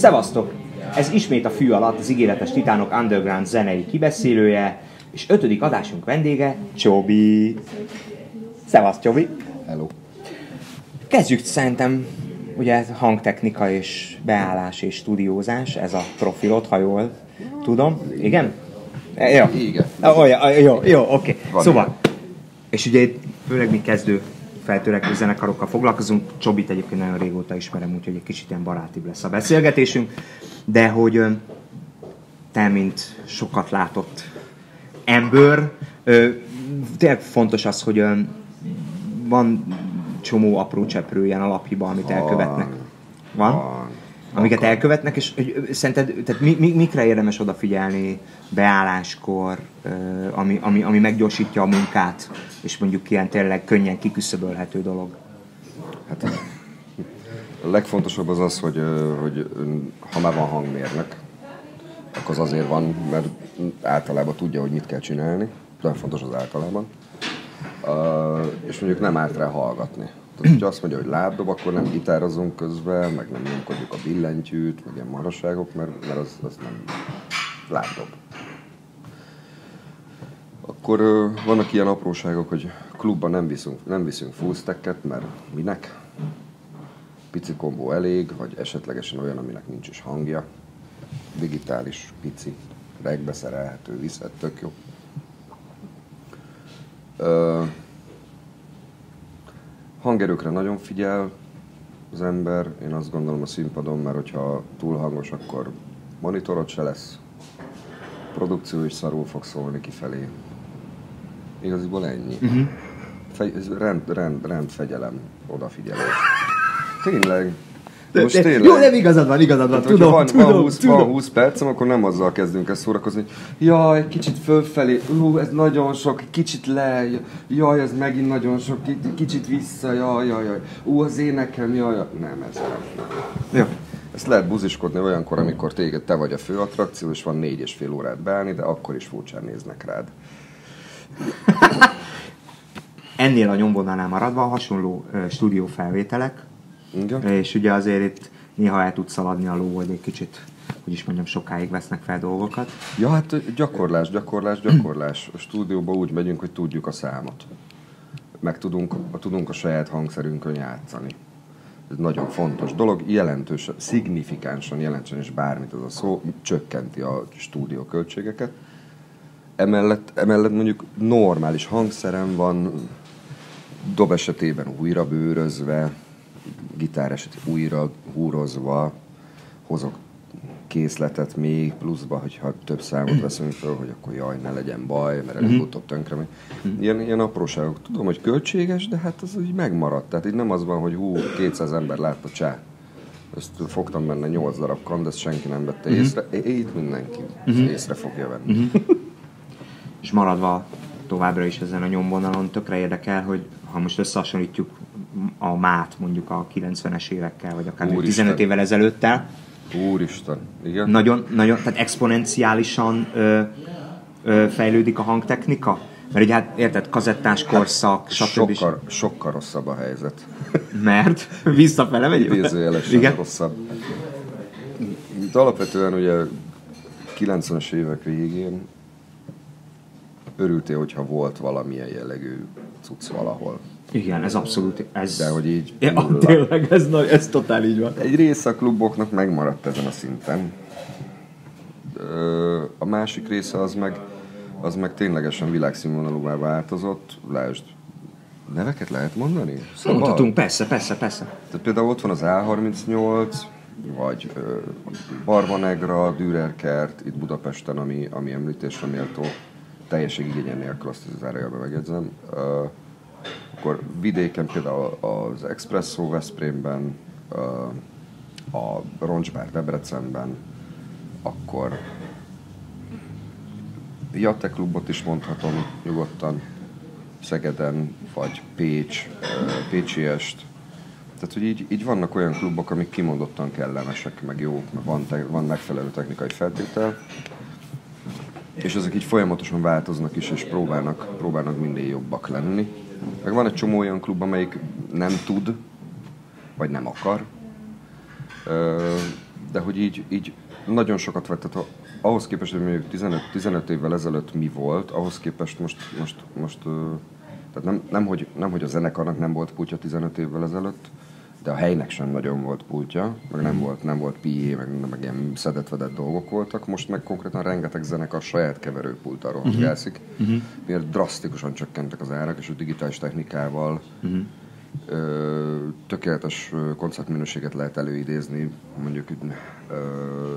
Szevasztok! Ez ismét a fű alatt az ígéretes Titánok Underground zenei kibeszélője, és ötödik adásunk vendége Csobi. Szevasz Csobi! Hello. Kezdjük szerintem, ugye hangtechnika és beállás és stúdiózás, ez a profilod, ha jól tudom. Igen? E, Jó. Igen. Olyan, jó, jó, oké. Van Szóval, és ugye főleg mi kezdő feltörekvő zenekarokkal foglalkozunk. Csobit egyébként nagyon régóta ismerem, úgyhogy egy kicsit ilyen barátibb lesz a beszélgetésünk. De hogy te, mint sokat látott ember, tényleg fontos az, hogy van csomó apró cseprő ilyen alaphiba, amit elkövetnek. Van? Amiket elkövetnek, és hogy, szerinted, tehát mi, mi, mikre érdemes odafigyelni beálláskor, ami, ami, ami meggyorsítja a munkát, és mondjuk ilyen tényleg könnyen kiküszöbölhető dolog? Hát a legfontosabb az az, hogy, hogy ha már van hangmérnök, akkor az azért van, mert általában tudja, hogy mit kell csinálni. Nagyon fontos az általában. Uh, és mondjuk nem árt rá hallgatni. Tehát, hogyha azt mondja, hogy lábdob, akkor nem gitározunk közben, meg nem nyomkodjuk a billentyűt, meg ilyen maraságok, mert, mert az, az nem lábdob. Akkor vannak ilyen apróságok, hogy klubban nem viszünk, nem viszünk full stacket, mert minek? Pici kombó elég, vagy esetlegesen olyan, aminek nincs is hangja. Digitális, pici, regbe szerelhető, viszhet, tök jó. Hangerőkre nagyon figyel az ember, én azt gondolom a színpadon, mert hogyha túl hangos, akkor monitorod se lesz, produkció is szarul fog szólni kifelé. Igaziból ennyi. Uh-huh. Fe, ez rend, rend, rend, fegyelem, odafigyelés. Tényleg. Most De- tényleg. Jó, nem igazad van, igazad van, Tehát, tudom, van, tudom, van, 20, tudom. van 20 percem, akkor nem azzal kezdünk el szórakozni, hogy jaj, kicsit fölfelé, ú, ez nagyon sok, kicsit le, jaj, ez megint nagyon sok, ki- kicsit vissza, jaj, jaj, jaj, ú, az énekem, jaj, jaj. Nem, ez nem. Jó. Ezt lehet buziskodni olyankor, amikor téged te vagy a fő attrakció, és van négy és fél órát beállni, de akkor is furcsán néznek rád. Ennél a nyomvonalnál maradva hasonló ö, stúdiófelvételek, Igen? és ugye azért itt néha el tud szaladni a ló, hogy egy kicsit, hogy is mondjam, sokáig vesznek fel dolgokat. Ja, hát gyakorlás, gyakorlás, gyakorlás. A stúdióba úgy megyünk, hogy tudjuk a számot. Meg tudunk, tudunk a saját hangszerünkön játszani. Ez nagyon fontos dolog, jelentős, szignifikánsan jelentősen, és bármit az a szó, csökkenti a stúdió költségeket. Emellett, emellett mondjuk normális hangszerem van, dob esetében újra bőrözve, gitár esetében újra húrozva, hozok készletet még pluszba, hogyha több számot veszünk föl, hogy akkor jaj, ne legyen baj, mert előbb-utóbb tönkre megy. Ilyen, ilyen apróságok. Tudom, hogy költséges, de hát az úgy megmaradt. Tehát így nem az van, hogy hú, 200 ember látta csá. Ezt fogtam benne 8 darab kan, de ezt senki nem vette észre. É- Itt mindenki észre fogja venni. És maradva továbbra is ezen a nyomvonalon, tökre érdekel, hogy ha most összehasonlítjuk a mát mondjuk a 90-es évekkel, vagy akár Úristen. 15 évvel ezelőttel, Úristen, igen. nagyon, nagyon, tehát exponenciálisan ö, ö, fejlődik a hangtechnika? Mert ugye hát érted, kazettás korszak, stb. sokkal, sokkal rosszabb a helyzet. Mert visszafele megy? Idézőjelesen Igen. rosszabb. Itt alapvetően ugye 90-es évek végén örültél, hogyha volt valamilyen jellegű cucc valahol. Igen, ez abszolút, ez... De hogy így Ja, nulla. tényleg, ez, nagy, ez totál így van. Egy része a kluboknak megmaradt ezen a szinten. A másik része az meg, az meg ténylegesen világszínvonalúvá változott. Lásd, neveket lehet mondani? Szabad? Mondhatunk, persze, persze, persze. Tehát például ott van az A38, vagy ö, Barba Negra, Dürerkert itt Budapesten, ami, ami említésre méltó, teljesség igényen nélkül, azt az zárójelben megjegyzem. Ö, akkor vidéken például az Expresso Veszprémben, a Roncsbár Debrecenben, akkor Jate klubot is mondhatom nyugodtan, Szegeden, vagy Pécs, Pécsiest. Tehát, hogy így, így vannak olyan klubok, amik kimondottan kellemesek, meg jók, meg van, te, van megfelelő technikai feltétel, és ezek így folyamatosan változnak is, és próbálnak, próbálnak minél jobbak lenni. Meg van egy csomó olyan klub, amelyik nem tud, vagy nem akar. De hogy így, így nagyon sokat vett, tehát ahhoz képest, hogy mondjuk 15, 15 évvel ezelőtt mi volt, ahhoz képest most, most, most tehát nem, nem, hogy, nem, hogy a zenekarnak nem volt pultja 15 évvel ezelőtt, de a helynek sem nagyon volt pultja, meg nem volt, nem volt PA, meg, meg ilyen szedett dolgok voltak, most meg konkrétan rengeteg zenekar saját keverőpulttal rohangászik, uh-huh. miért drasztikusan csökkentek az árak, és a digitális technikával uh-huh. ö, tökéletes koncertminőséget lehet előidézni, mondjuk ö,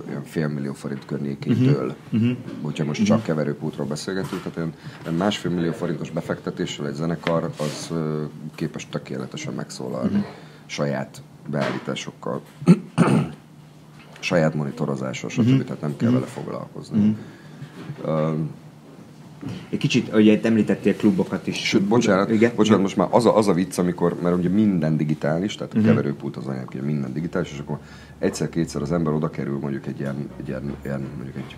olyan félmillió forint környékétől, uh-huh. hogyha most uh-huh. csak keverőpultról beszélgetünk, tehát olyan másfél millió forintos befektetéssel egy zenekar az ö, képes tökéletesen megszólalni. Uh-huh saját beállításokkal, saját monitorozással, stb. Uh-huh. Tehát nem kell uh-huh. vele foglalkozni. Uh-huh. Uh, egy kicsit, ugye említettél klubokat is. Sőt, bocsánat, Igen? bocsánat most már az a, az a vicc, amikor, mert ugye minden digitális, tehát a uh-huh. keverőpult az anyag, minden digitális, és akkor egyszer-kétszer az ember oda kerül mondjuk egy ilyen, egy ilyen, ilyen mondjuk egy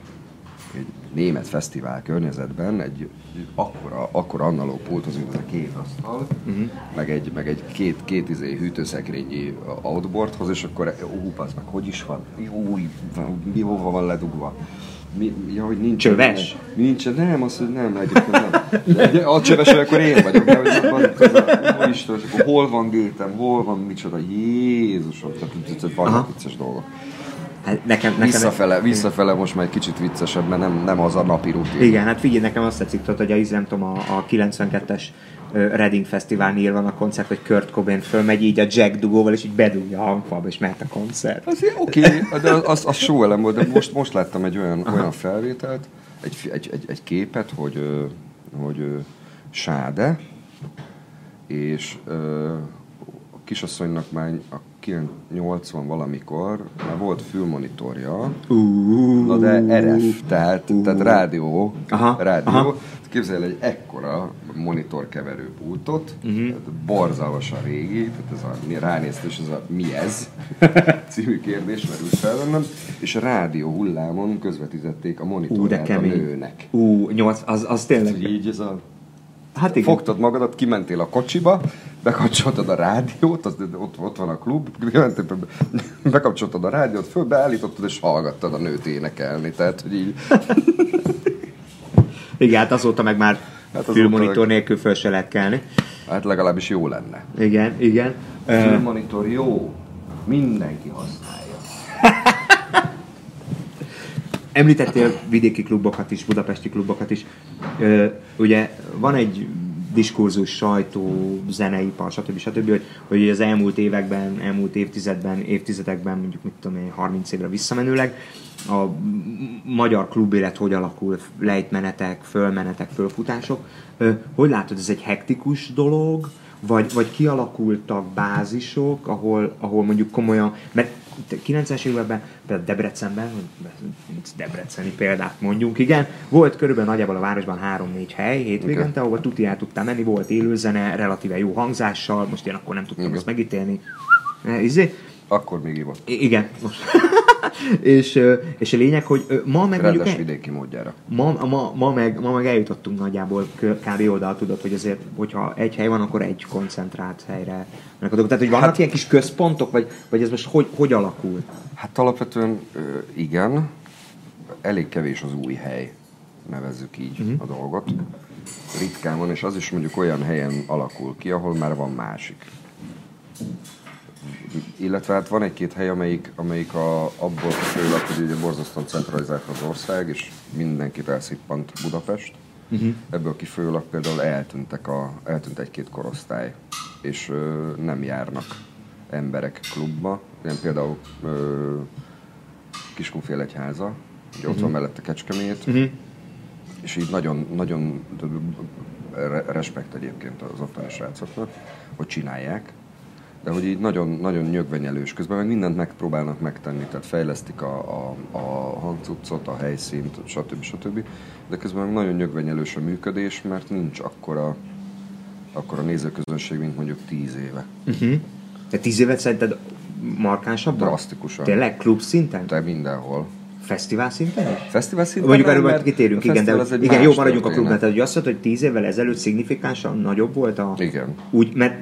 egy német fesztivál környezetben egy, akkora, akkora analóg pult, az a két asztal, uh-huh. meg egy, meg egy két, két izé hűtőszekrényi outboardhoz, és akkor ú, az meg hogy is van? Új, mi hova van ledugva? Mi, ja, hogy nincs. Csöves? Nincs, nem, az, hogy nem, egyébként nem. a csöves, akkor én vagyok, de hogy az, az, Isten, hol van gétem, hol van micsoda, Jézusom, tehát vannak vicces dolgok. Hát nekem, nekem visszafele, visszafele most már egy kicsit viccesebb, mert nem, nem az a napi rutin. Igen, hát figyelj, nekem azt tetszik, hogy a, nem tudom, a, a 92-es Reading Fesztivál van a koncert, hogy Kurt Cobain fölmegy így a Jack dugóval, és így bedugja a hangfalba, és mehet a koncert. Az oké, okay, de az, az show elem volt, de most, most láttam egy olyan, olyan felvételt, egy, egy, egy, egy képet, hogy, hogy Sáde, és a kisasszonynak már a 80 valamikor már volt fülmonitorja, uh, na de RF, tehát, uh, tehát rádió, aha, rádió. Aha. Képzelj egy ekkora monitorkeverő pultot, uh-huh. tehát borzalmasan régi, tehát ez a, ránézt, és ez a mi ez című kérdés merült fel bennem, és a rádió hullámon közvetítették a monitorját uh, a nőnek. Ú, uh, az, az tényleg. Így ez a Hát igen. Fogtad magadat, kimentél a kocsiba, bekapcsoltad a rádiót, az, ott, ott van a klub, bekapcsoltad a rádiót, fölbeállítottad és hallgattad a nőt énekelni. Tehát, hogy így... Igen, hát azóta meg már hát fülmonitor meg... nélkül föl se lehet kelni. Hát legalábbis jó lenne. Igen, igen. Fülmonitor jó, mindenki használja. Említettél vidéki klubokat is, budapesti klubokat is. Ö, ugye van egy diskurzus, sajtó, zeneipar, stb. stb. Hogy, hogy az elmúlt években, elmúlt évtizedben, évtizedekben, mondjuk mit tudom én, 30 évre visszamenőleg, a magyar klubélet hogy alakul, lejtmenetek, fölmenetek, fölfutások. Hogy látod, ez egy hektikus dolog, vagy, vagy kialakultak bázisok, ahol, ahol mondjuk komolyan, mert 90-es években, például Debrecenben, debreceni példát mondjunk, igen, volt körülbelül nagyjából a városban 3-4 hely hétvégente, okay. ahol tuti el tudtál menni, volt élőzene, relatíve jó hangzással, most én akkor nem tudtam igen. ezt megítélni. E, izé. Akkor még volt. I- igen, most. és, és a lényeg, hogy ma meg mondjuk... El, vidéki módjára. Ma, ma, ma, meg, ma meg eljutottunk nagyjából kb. oda, tudod, hogy azért, hogyha egy hely van, akkor egy koncentrált helyre Tehát, hogy vannak hát, ilyen kis központok, vagy, vagy ez most hogy, hogy alakul? Hát alapvetően igen, elég kevés az új hely, nevezzük így uh-huh. a dolgot. Ritkán van, és az is mondjuk olyan helyen alakul ki, ahol már van másik illetve hát van egy-két hely, amelyik, amelyik a, abból főleg, hogy ugye borzasztóan centralizált az ország, és mindenkit elszippant Budapest. Uh-huh. Ebből kifolyólag például eltűntek a, eltűnt egy-két korosztály, és ö, nem járnak emberek klubba. Ilyen például ö, Kiskunfél egyháza, ugye uh-huh. ott van mhm. mellette Kecskemét, uh-huh. és így nagyon, nagyon respekt egyébként az ottani srácoknak, hogy csinálják, de hogy így nagyon, nagyon nyögvenyelős. Közben meg mindent megpróbálnak megtenni, tehát fejlesztik a, a, a hangcuccot, a helyszínt, stb. stb. De közben meg nagyon nyögvenyelős a működés, mert nincs akkora, akkora nézőközönség, mint mondjuk tíz éve. Uh-huh. De tíz évet szerinted markánsabb? Drasztikusan. Tényleg klub szinten? De mindenhol. Fesztivál szinten is? Fesztivál szinten Mondjuk erről majd kitérünk, igen, de igen, jó, maradjunk a klubnál. Tehát, hogy azt mondod, hogy tíz évvel ezelőtt szignifikánsan nagyobb volt a... Igen. Úgy, mert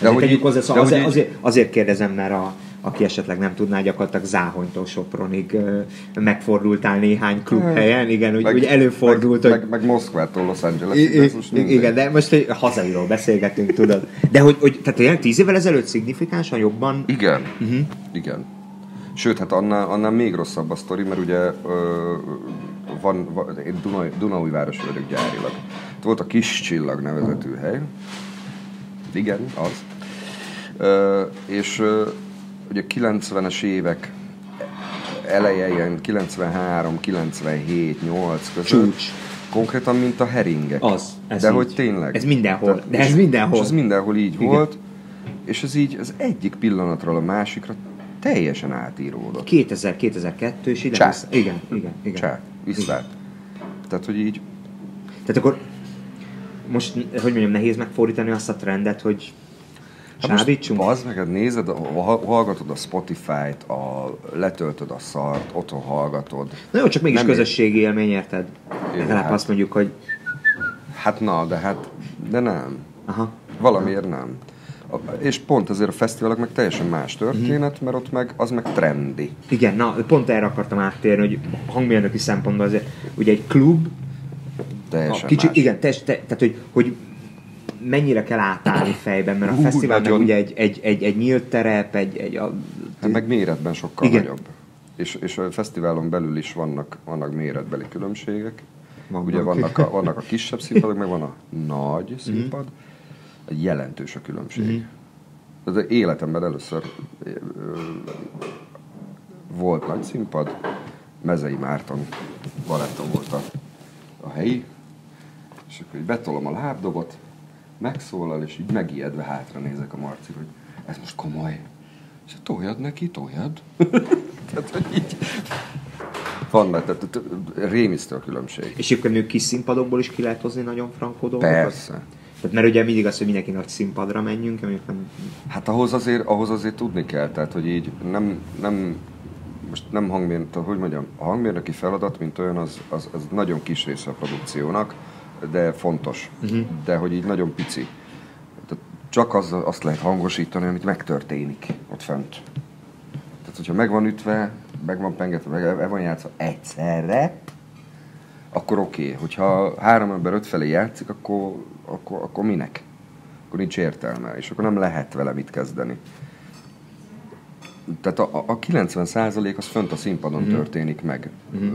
de hogy így, hozzá, szóval azért, azért, azért kérdezem, mert a, aki esetleg nem tudná, gyakorlatilag Záhonytól Sopronig megfordultál néhány klubhelyen, igen, úgy, Meg- úgy előfordult, meg, hogy meg, meg Moszkvától Los Angeles. I- i- igen, de most egy hazairól beszélgetünk, tudod. De hogy, hogy tehát tényleg tíz évvel ezelőtt szignifikánsan jobban Igen, uh-huh. igen. Sőt, hát annál, annál még rosszabb a sztori, mert ugye ö, van, van én Dunai, Dunaújvárosi vagyok gyárilag. Itt volt a Kis Csillag nevezetű hely. Igen, az. Ö, és ö, ugye 90-es évek eleje, ilyen 93, 97, 8 között. Csúcs. Konkrétan, mint a heringek. Az, ez De így. hogy tényleg. Ez mindenhol, Tehát- de ez és- mindenhol. És ez mindenhol így Igen. volt. És ez így az egyik pillanatról a másikra teljesen átíródott. 2000, 2002 és ide Csá. vissza. Igen, igen, igen. Csá, visszát. Tehát, hogy így Tehát akkor most, hogy mondjam, nehéz megfordítani azt a trendet, hogy Hát sábítsunk? bazd meg, hát nézed, ha- hallgatod a Spotify-t, a, letöltöd a szart, otthon hallgatod. Na jó, csak mégis Nem közösségi élmény, érted? Legalább hát- azt mondjuk, hogy Hát na, de hát, de nem. aha, Valamiért nem. A- És pont ezért a fesztiválok meg teljesen más történet, mert ott meg az meg trendi. igen, na, pont erre akartam áttérni, hogy hangmérnöki szempontból azért, ugye egy klub, Teljesen a kicsit, más. igen, te, te, tehát hogy, hogy mennyire kell átállni fejben, mert a Hú, fesztivál meg ugye egy, egy, egy, egy nyílt terep, egy, egy a, Hát meg méretben sokkal Igen. nagyobb. És, és a fesztiválon belül is vannak, vannak méretbeli különbségek. Vannak. Ugye vannak a, vannak a kisebb színpadok, meg van a nagy Mhm. színpad. Egy jelentős a különbség. De életemben először ö, volt nagy színpad, Mezei Márton barátom volt a, a helyi, és akkor így betolom a lábdobot, megszólal, és így megijedve hátra nézek a Marci, hogy ez most komoly. És hát toljad neki, toljad. tehát, hogy így... Van, mert tehát, rémisztő a különbség. és akkor nők kis színpadokból is ki lehet hozni nagyon frankó dolgokat? Persze. Tehát mert ugye mindig az, hogy mindenki nagy színpadra menjünk, amikor nem... Hát ahhoz azért, ahhoz azért tudni kell, tehát hogy így nem, nem most nem hangmérnök, hogy mondjam, a hangmérnöki feladat, mint olyan, az, az, az nagyon kis része a produkciónak, de fontos, uh-huh. de hogy így nagyon pici. Tehát csak az, azt lehet hangosítani, amit megtörténik ott fönt. Tehát, hogyha meg van ütve, meg van pengetve, meg el van játszva egyszerre, akkor oké. Okay. Hogyha három ember öt felé játszik, akkor, akkor, akkor minek? Akkor nincs értelme, és akkor nem lehet vele mit kezdeni. Tehát a, a 90% az fönt a színpadon mm. történik meg.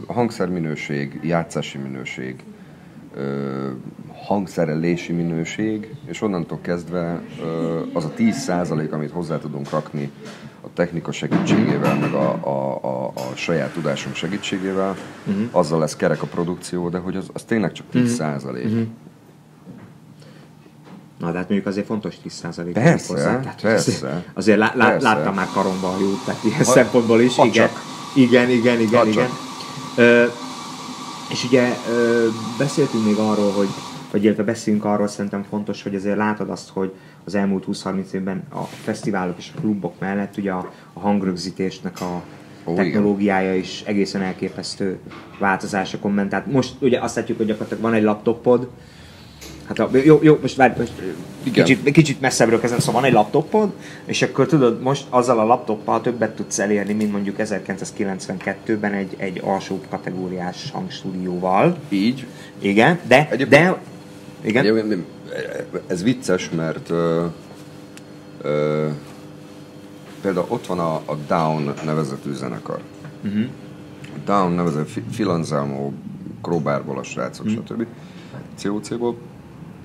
A hangszerminőség, játszási minőség, ö, hangszerelési minőség, és onnantól kezdve ö, az a 10% amit hozzá tudunk rakni a technika segítségével, meg a, a, a, a saját tudásunk segítségével, uh-huh. azzal lesz kerek a produkció, de hogy az, az tényleg csak 10%. Uh-huh. Na, de hát mondjuk azért fontos 10% Persze, hozzá. Tehát persze. Azért, azért lá, lá, Persze. láttam már karomba a jót, tehát ilyen Ha- szempontból is. ha Igen, igen, igen, igen, Ha igen. csak. Ö, és ugye ö, beszéltünk még arról, hogy vagy illetve beszélünk arról, szerintem fontos, hogy azért látod azt, hogy az elmúlt 20-30 évben a fesztiválok és a klubok mellett ugye a, a hangrögzítésnek a igen. technológiája is egészen elképesztő változásokon ment. Tehát most ugye azt látjuk, hogy gyakorlatilag van egy laptopod, Hát a, jó, jó, most várj, most Igen. kicsit, kicsit messzebbről kezdem, szóval van egy laptopod, és akkor tudod, most azzal a laptoppal többet tudsz elérni, mint mondjuk 1992-ben egy, egy alsó kategóriás hangstúdióval. Így. Igen, de, Egyébként- de, igen, Egyébként ez vicces, mert ö, ö, például ott van a, a Down nevezetű zenekar. Uh-huh. Down nevezetű Fi- Phil Anselmo, Crowbarból a srácok, uh-huh. stb. COC-ból,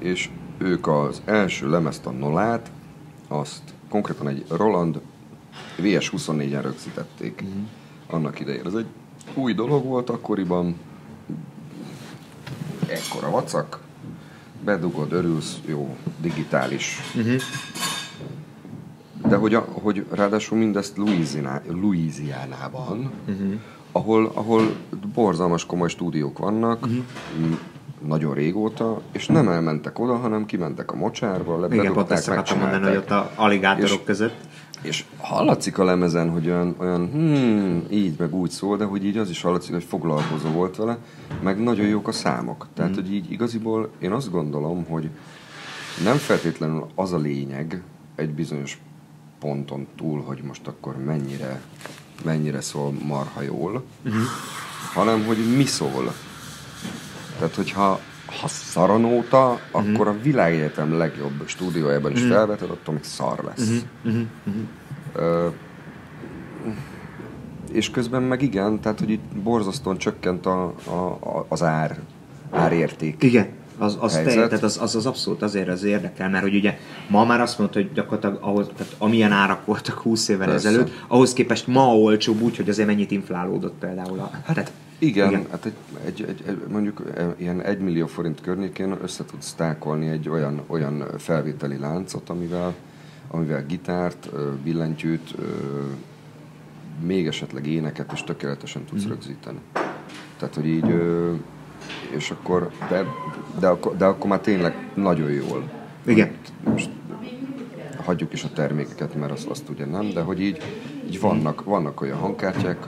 és ők az első lemezt, a Nolát, azt konkrétan egy Roland VS24-en rögzítették uh-huh. annak idején. Ez egy új dolog volt akkoriban, ekkora vacak, bedugod, örülsz, jó, digitális. Uh-huh. De hogy, a, hogy ráadásul mindezt Louisianában, uh-huh. ahol, ahol borzalmas komoly stúdiók vannak, uh-huh. Nagyon régóta, és nem elmentek oda, hanem kimentek a mocsárba, le, igen, pont ezt akartam mondani, hogy ott a aligátorok És- között. És hallatszik a lemezen, hogy olyan, olyan hmm, így meg úgy szól, de hogy így az is hallatszik, hogy foglalkozó volt vele, meg nagyon jók a számok. Tehát, hogy így igaziból én azt gondolom, hogy nem feltétlenül az a lényeg egy bizonyos ponton túl, hogy most akkor mennyire, mennyire szól marha jól, uh-huh. hanem hogy mi szól. Tehát, hogyha ha szaranóta, uh-huh. akkor a világegyetem legjobb stúdiójában is uh-huh. felveted, attól még szar lesz. Uh-huh. Uh-huh. Uh, és közben meg igen, tehát hogy itt borzasztóan csökkent a, a, az ár, árérték. Igen, az, az, te, tehát az, az, az abszolút azért az érdekel, mert hogy ugye ma már azt mondta, hogy gyakorlatilag ahhoz, tehát amilyen árak voltak 20 évvel Persze. ezelőtt, ahhoz képest ma olcsóbb úgy, hogy azért mennyit inflálódott például. A, hát, tehát, igen, igen, hát egy, egy, egy, egy, mondjuk e, ilyen 1 millió forint környékén össze tudsz tákolni egy olyan, olyan felvételi láncot, amivel, amivel gitárt, billentyűt, még esetleg éneket is tökéletesen tudsz mm. rögzíteni. Tehát, hogy így, és akkor, de, de, akkor, de akkor már tényleg nagyon jól. Igen. Most hagyjuk is a termékeket, mert azt, azt ugye nem, de hogy így, így vannak, vannak olyan hangkártyák,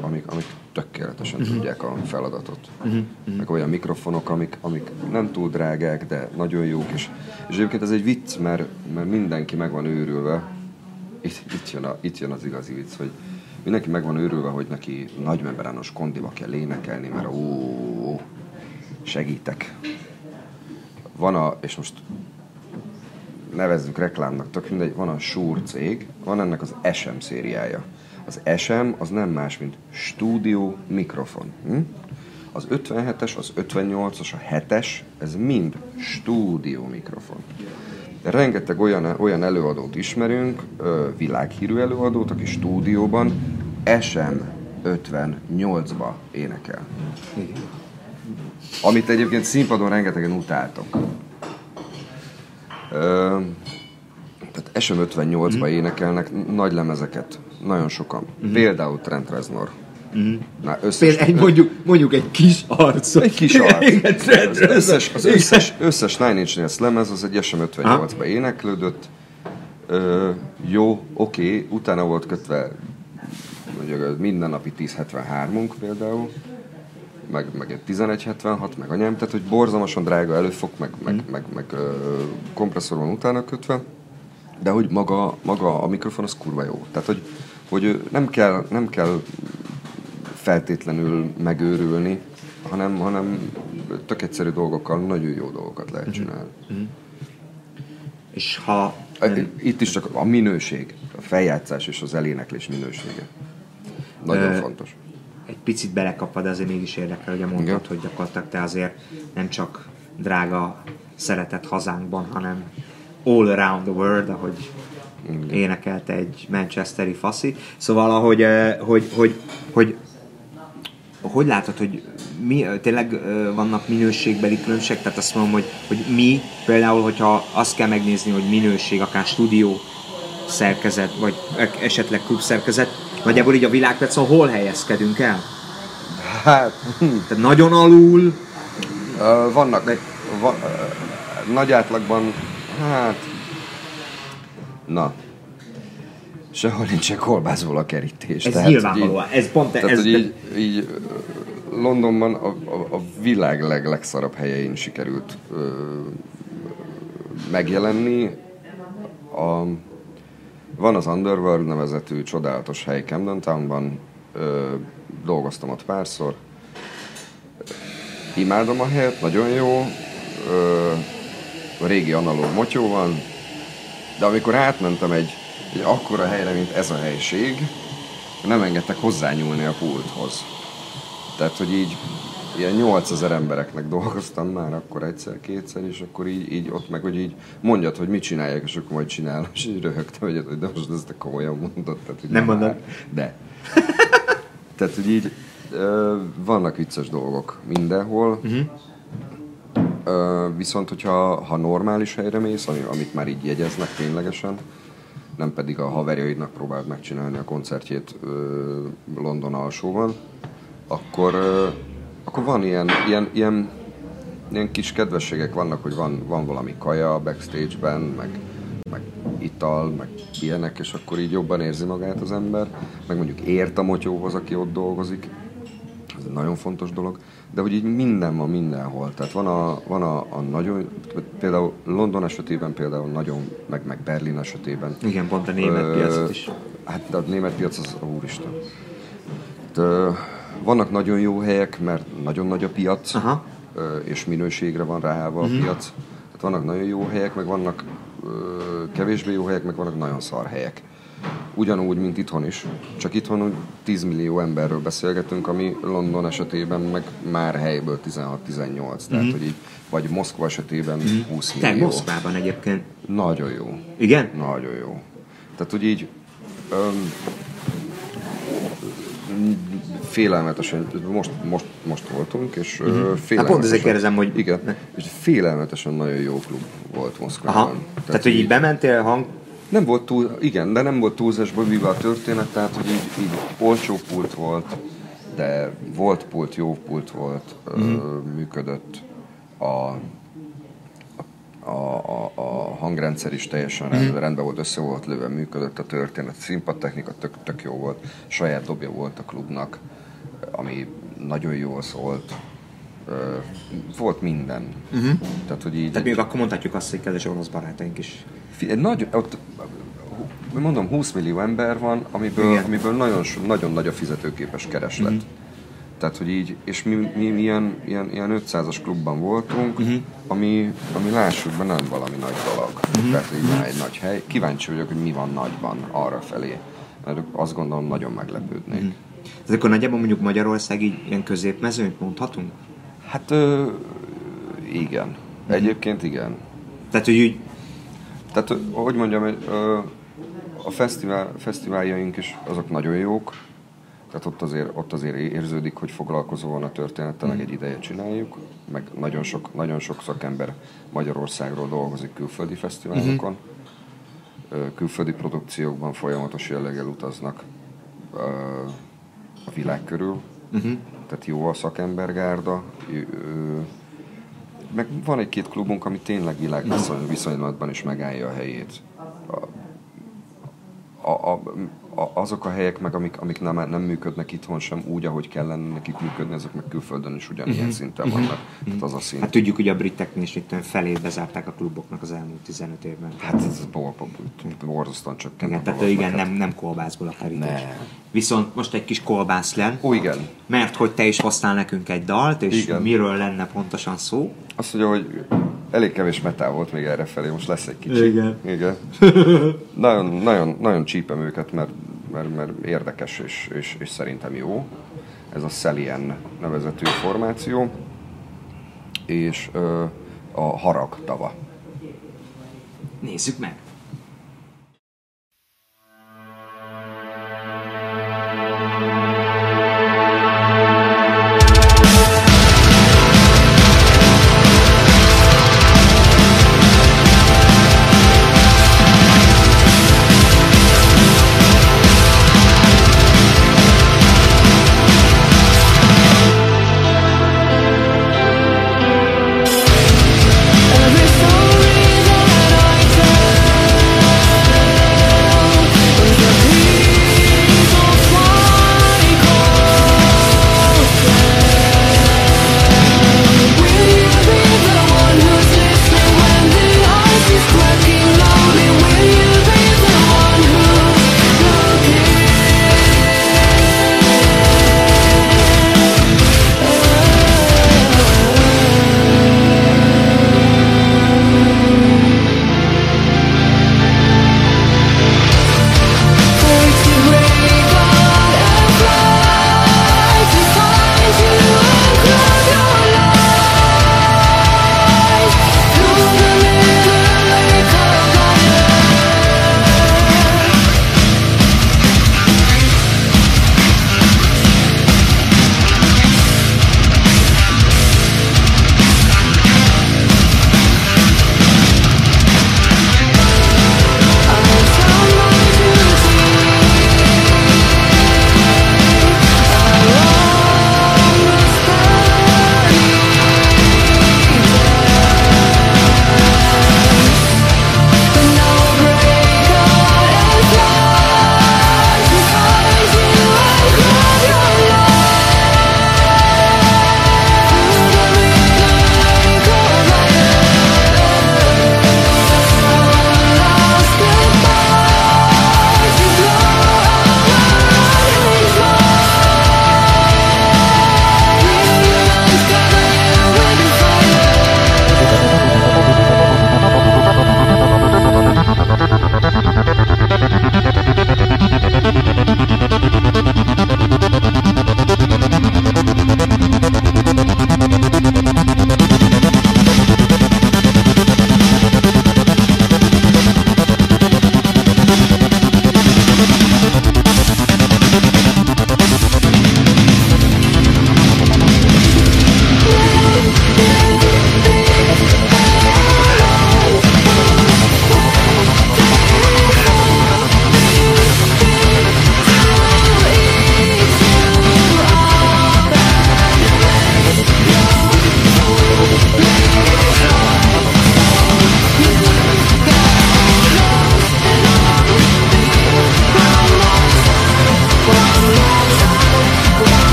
amik, amik tökéletesen uh-huh. tudják a feladatot. Uh-huh. Meg olyan mikrofonok, amik, amik nem túl drágák, de nagyon jók, és, és egyébként ez egy vicc, mert, mert mindenki meg van őrülve, itt, itt, jön a, itt jön az igazi vicc, hogy mindenki meg van őrülve, hogy neki nagymembrános kondiba kell énekelni, mert ó, segítek. Van a, és most nevezzük reklámnak, tök mindegy, van a Shure cég, van ennek az SM szériája. Az SM az nem más, mint stúdió mikrofon. Hm? Az 57-es, az 58-as, a 7-es, ez mind stúdió mikrofon. Rengeteg olyan, olyan előadót ismerünk, világhírű előadót, aki stúdióban SM 58-ba énekel. Amit egyébként színpadon rengetegen utáltok. Ö, tehát SM 58-ba mm. énekelnek nagy lemezeket. Nagyon sokan. Mm. Például Trent Reznor. Mm. Na, összes, Például egy, mondjuk, mondjuk egy kis arc. Egy kis arc. az összes, az összes, összes Nine Inch Nails lemez az egy SM58-ba éneklődött. Ö, jó, oké, okay. utána volt kötve mondjuk mindennapi 1073-unk például, meg, meg egy 1176, meg anyám, tehát hogy borzalmasan drága előfok, meg, meg, mm. meg, meg, meg kompresszor van utána kötve, de hogy maga, maga a mikrofon az kurva jó. Tehát, hogy, hogy nem kell, nem kell feltétlenül megőrülni, hanem, hanem tök egyszerű dolgokkal nagyon jó dolgokat lehet mhm. csinálni. Mm-hmm. És ha... Itt is csak a minőség, a feljátszás és az eléneklés minősége. Nagyon Ö, fontos. Egy picit belekapad, azért mégis érdekel, hogy mondtad, Igen. hogy gyakorlatilag te azért nem csak drága szeretett hazánkban, hanem all around the world, ahogy Igen. énekelte egy manchesteri faszi. Szóval, ahogy, hogy, hogy, hogy hogy látod, hogy mi, tényleg vannak minőségbeli különbségek? Tehát azt mondom, hogy, hogy mi például, hogyha azt kell megnézni, hogy minőség, akár stúdió szerkezet, vagy esetleg klub szerkezet, nagyjából így a világpiacon hol helyezkedünk el? Hát... Tehát nagyon alul? Uh, vannak, de... va, uh, nagy átlagban, hát... Na, sehol nincsen kolbászból a kerítés. Ez tehát, nyilvánvalóan, így, ez pont... Tehát, ez, hogy így, így Londonban a, a, a világ leg, legszarabb helyein sikerült ö, megjelenni. A, van az Underworld nevezetű csodálatos hely Camden Townban, ö, dolgoztam ott párszor. Imádom a helyet, nagyon jó. Ö, a régi analóg motyó van, de amikor átmentem egy egy akkora helyre, mint ez a helység, nem engedtek hozzányúlni a pulthoz. Tehát, hogy így ilyen 8000 embereknek dolgoztam már akkor egyszer-kétszer, és akkor így, így ott meg, hogy így mondjad, hogy mit csinálják, és akkor majd csinálom, és így röhögtem, hogy de most ezt komolyan mondod. Tehát, hogy nem mondod? De. tehát, hogy így vannak vicces dolgok mindenhol, uh-huh. viszont, hogyha ha normális helyre mész, amit már így jegyeznek ténylegesen, nem pedig a haverjaidnak próbáld megcsinálni a koncertjét ö, London alsóban, akkor, ö, akkor van ilyen, ilyen, ilyen, ilyen kis kedvességek vannak, hogy van, van valami kaja backstage-ben, meg, meg ital, meg ilyenek, és akkor így jobban érzi magát az ember, meg mondjuk ért a motyóhoz, aki ott dolgozik. Ez egy nagyon fontos dolog, de hogy így minden van mindenhol. Tehát van a, van a, a nagyon, például London esetében például nagyon, meg, meg Berlin esetében. Igen, pont a német Ö, piacot is. Hát a német piac az, úristen. De, vannak nagyon jó helyek, mert nagyon nagy a piac, Aha. és minőségre van ráállva a piac. Tehát vannak nagyon jó helyek, meg vannak ö, kevésbé jó helyek, meg vannak nagyon szar helyek. Ugyanúgy, mint itthon is. Csak itthon úgy 10 millió emberről beszélgetünk, ami London esetében meg már helyből 16-18. Tehát, hogy így, vagy Moszkva esetében 20 Te millió. Moszkvában egyébként. Nagyon jó. Igen? Nagyon jó. Tehát, hogy így öm, félelmetesen, most, most, most voltunk, és uh-huh. félelmetesen... Hát pont ezért kérdezem, hogy- Igen, és félelmetesen nagyon jó klub volt Moszkvában. Aha. Tehát, Tehát hogy így bementél hang... Nem volt túl, igen, de nem volt túlzásban vive a történet, tehát hogy így, így olcsó pult volt, de volt pult, jó pult volt, uh-huh. ö, működött. A, a, a, a hangrendszer is teljesen rend, rendben volt, össze volt lőve, működött a történet, színpadtechnika tök, tök jó volt, saját dobja volt a klubnak, ami nagyon jól szólt, volt minden. Uh-huh. Tehát, hogy így... Tehát még akkor mondhatjuk azt, hogy kedves orosz barátaink is. Nagy, ott, mondom, 20 millió ember van, amiből, Igen. amiből nagyon, nagyon nagy a fizetőképes kereslet. Mm. Tehát, hogy így, és mi, mi, mi ilyen, ilyen, ilyen 500-as klubban voltunk, uh-huh. ami, ami lássuk be nem valami nagy dolog. Uh-huh. Tehát így van egy nagy hely. Kíváncsi vagyok, hogy mi van nagyban arra felé. Mert azt gondolom, nagyon meglepődnék. Uh-huh. Tehát akkor nagyjából mondjuk Magyarország így ilyen középmezőnyt mondhatunk? Hát, ö, igen. Egyébként igen. Tehát, hogy úgy, Tehát, hogy mondjam, ö, a fesztivál, fesztiváljaink is azok nagyon jók, tehát ott azért, ott azért érződik, hogy foglalkozó van a történettel, meg egy ideje csináljuk, meg nagyon sok, nagyon sok szakember Magyarországról dolgozik külföldi fesztiválokon, Ö, külföldi produkciókban folyamatos jelleggel utaznak a világ körül, tehát jó a szakembergárda, meg van egy-két klubunk, ami tényleg világviszony, viszonylatban is megállja a helyét. A, a, a, azok a helyek meg, amik, amik nem, nem működnek itthon sem úgy, ahogy kellene nekik működni, azok meg külföldön is ugyanilyen szinten vannak. Tehát az a szint. hát tudjuk, hogy a briteknél is itt felét bezárták a kluboknak az elmúlt 15 évben. Hát ez bor, bor, borzasztóan csökkent. Igen, tehát igen, nem, nem kolbászból a kerítés. Viszont most egy kis kolbász len, Ó, igen. mert hogy te is hoztál nekünk egy dalt, és Igen. miről lenne pontosan szó. Azt mondja, hogy elég kevés metál volt még erre felé, most lesz egy kicsi. Igen. Igen. nagyon, nagyon, nagyon csípem őket, mert, mert, mert érdekes és, és, és szerintem jó. Ez a Selien nevezetű formáció. És ö, a Harag tava. Nézzük meg!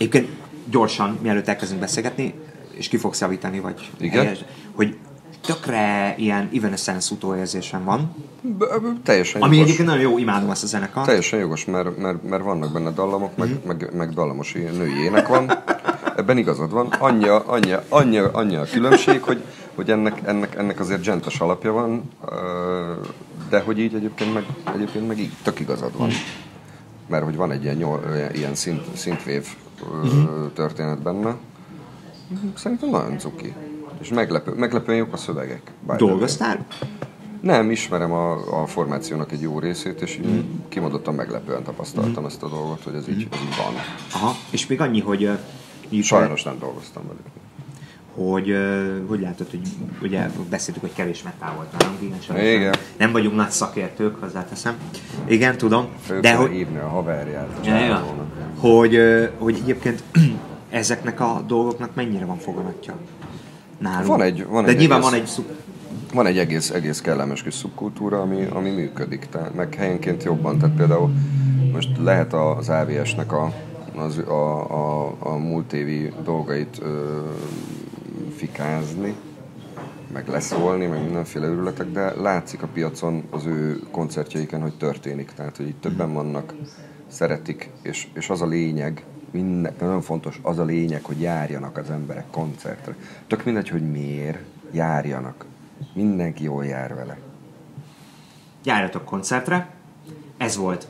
Egyébként gyorsan, mielőtt elkezdünk beszélgetni, és ki fogsz javítani, vagy Igen. helyes, hogy tökre ilyen Evanescence utóérzésem van, B- teljesen ami jogos. egyébként nagyon jó, imádom ezt a zenekart. Teljesen jogos, mert, mert, mert vannak benne dallamok, meg, Mhm. meg, meg dallamos női ének van. Ebben igazad van. Annyi, annyi, annyi, annyi a különbség, hogy, hogy ennek, ennek, ennek azért gentes alapja van, de hogy így egyébként meg, egyébként meg így tök igazad van. Mert hogy van egy ilyen, ilyen szint, szintvév ö, történet benne. Szerintem nagyon cuki. És meglepő, meglepően jók a szövegek. Dolgoztál? Nem, ismerem a, a formációnak egy jó részét, és így kimondottan meglepően tapasztaltam ezt a dolgot, hogy ez így, ez így van. Aha, és még annyi, hogy így, Sajnos nem dolgoztam velük. hogy ö, hogy látod, hogy ugye beszéltük, hogy kevés metál volt nálunk, igen, sajnos Igen. Nem, nem vagyunk nagy szakértők, hozzáteszem. Igen, tudom. Föl De hogy, hívni a haverját. Ja, ja. Hogy, hogy egyébként ezeknek a dolgoknak mennyire van foganatja nálunk. Van egy- van De egy nyilván egész- van egy szub... Van egy egész, egész kellemes kis szubkultúra, ami, ami működik, tehát meg helyenként jobban. Tehát például most lehet az AVS-nek a, az, a, a, a múlt évi dolgait ö, fikázni, meg leszólni, meg mindenféle örületek, de látszik a piacon az ő koncertjeiken, hogy történik. Tehát, hogy itt többen vannak, szeretik, és, és az a lényeg, minden, nagyon fontos, az a lényeg, hogy járjanak az emberek koncertre. Tök mindegy, hogy miért, járjanak. Mindenki jól jár vele. Járjatok koncertre. Ez volt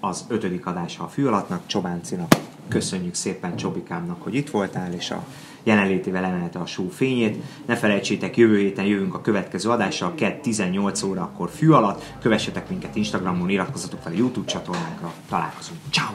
az ötödik adása a fű alattnak, Csobáncinak. Köszönjük szépen Csobikámnak, hogy itt voltál, és a jelenlétével emelte a show fényét. Ne felejtsétek, jövő héten jövünk a következő adással, kett 18 órakor fű alatt. Kövessetek minket Instagramon, iratkozzatok fel a YouTube csatornánkra. Találkozunk. Ciao.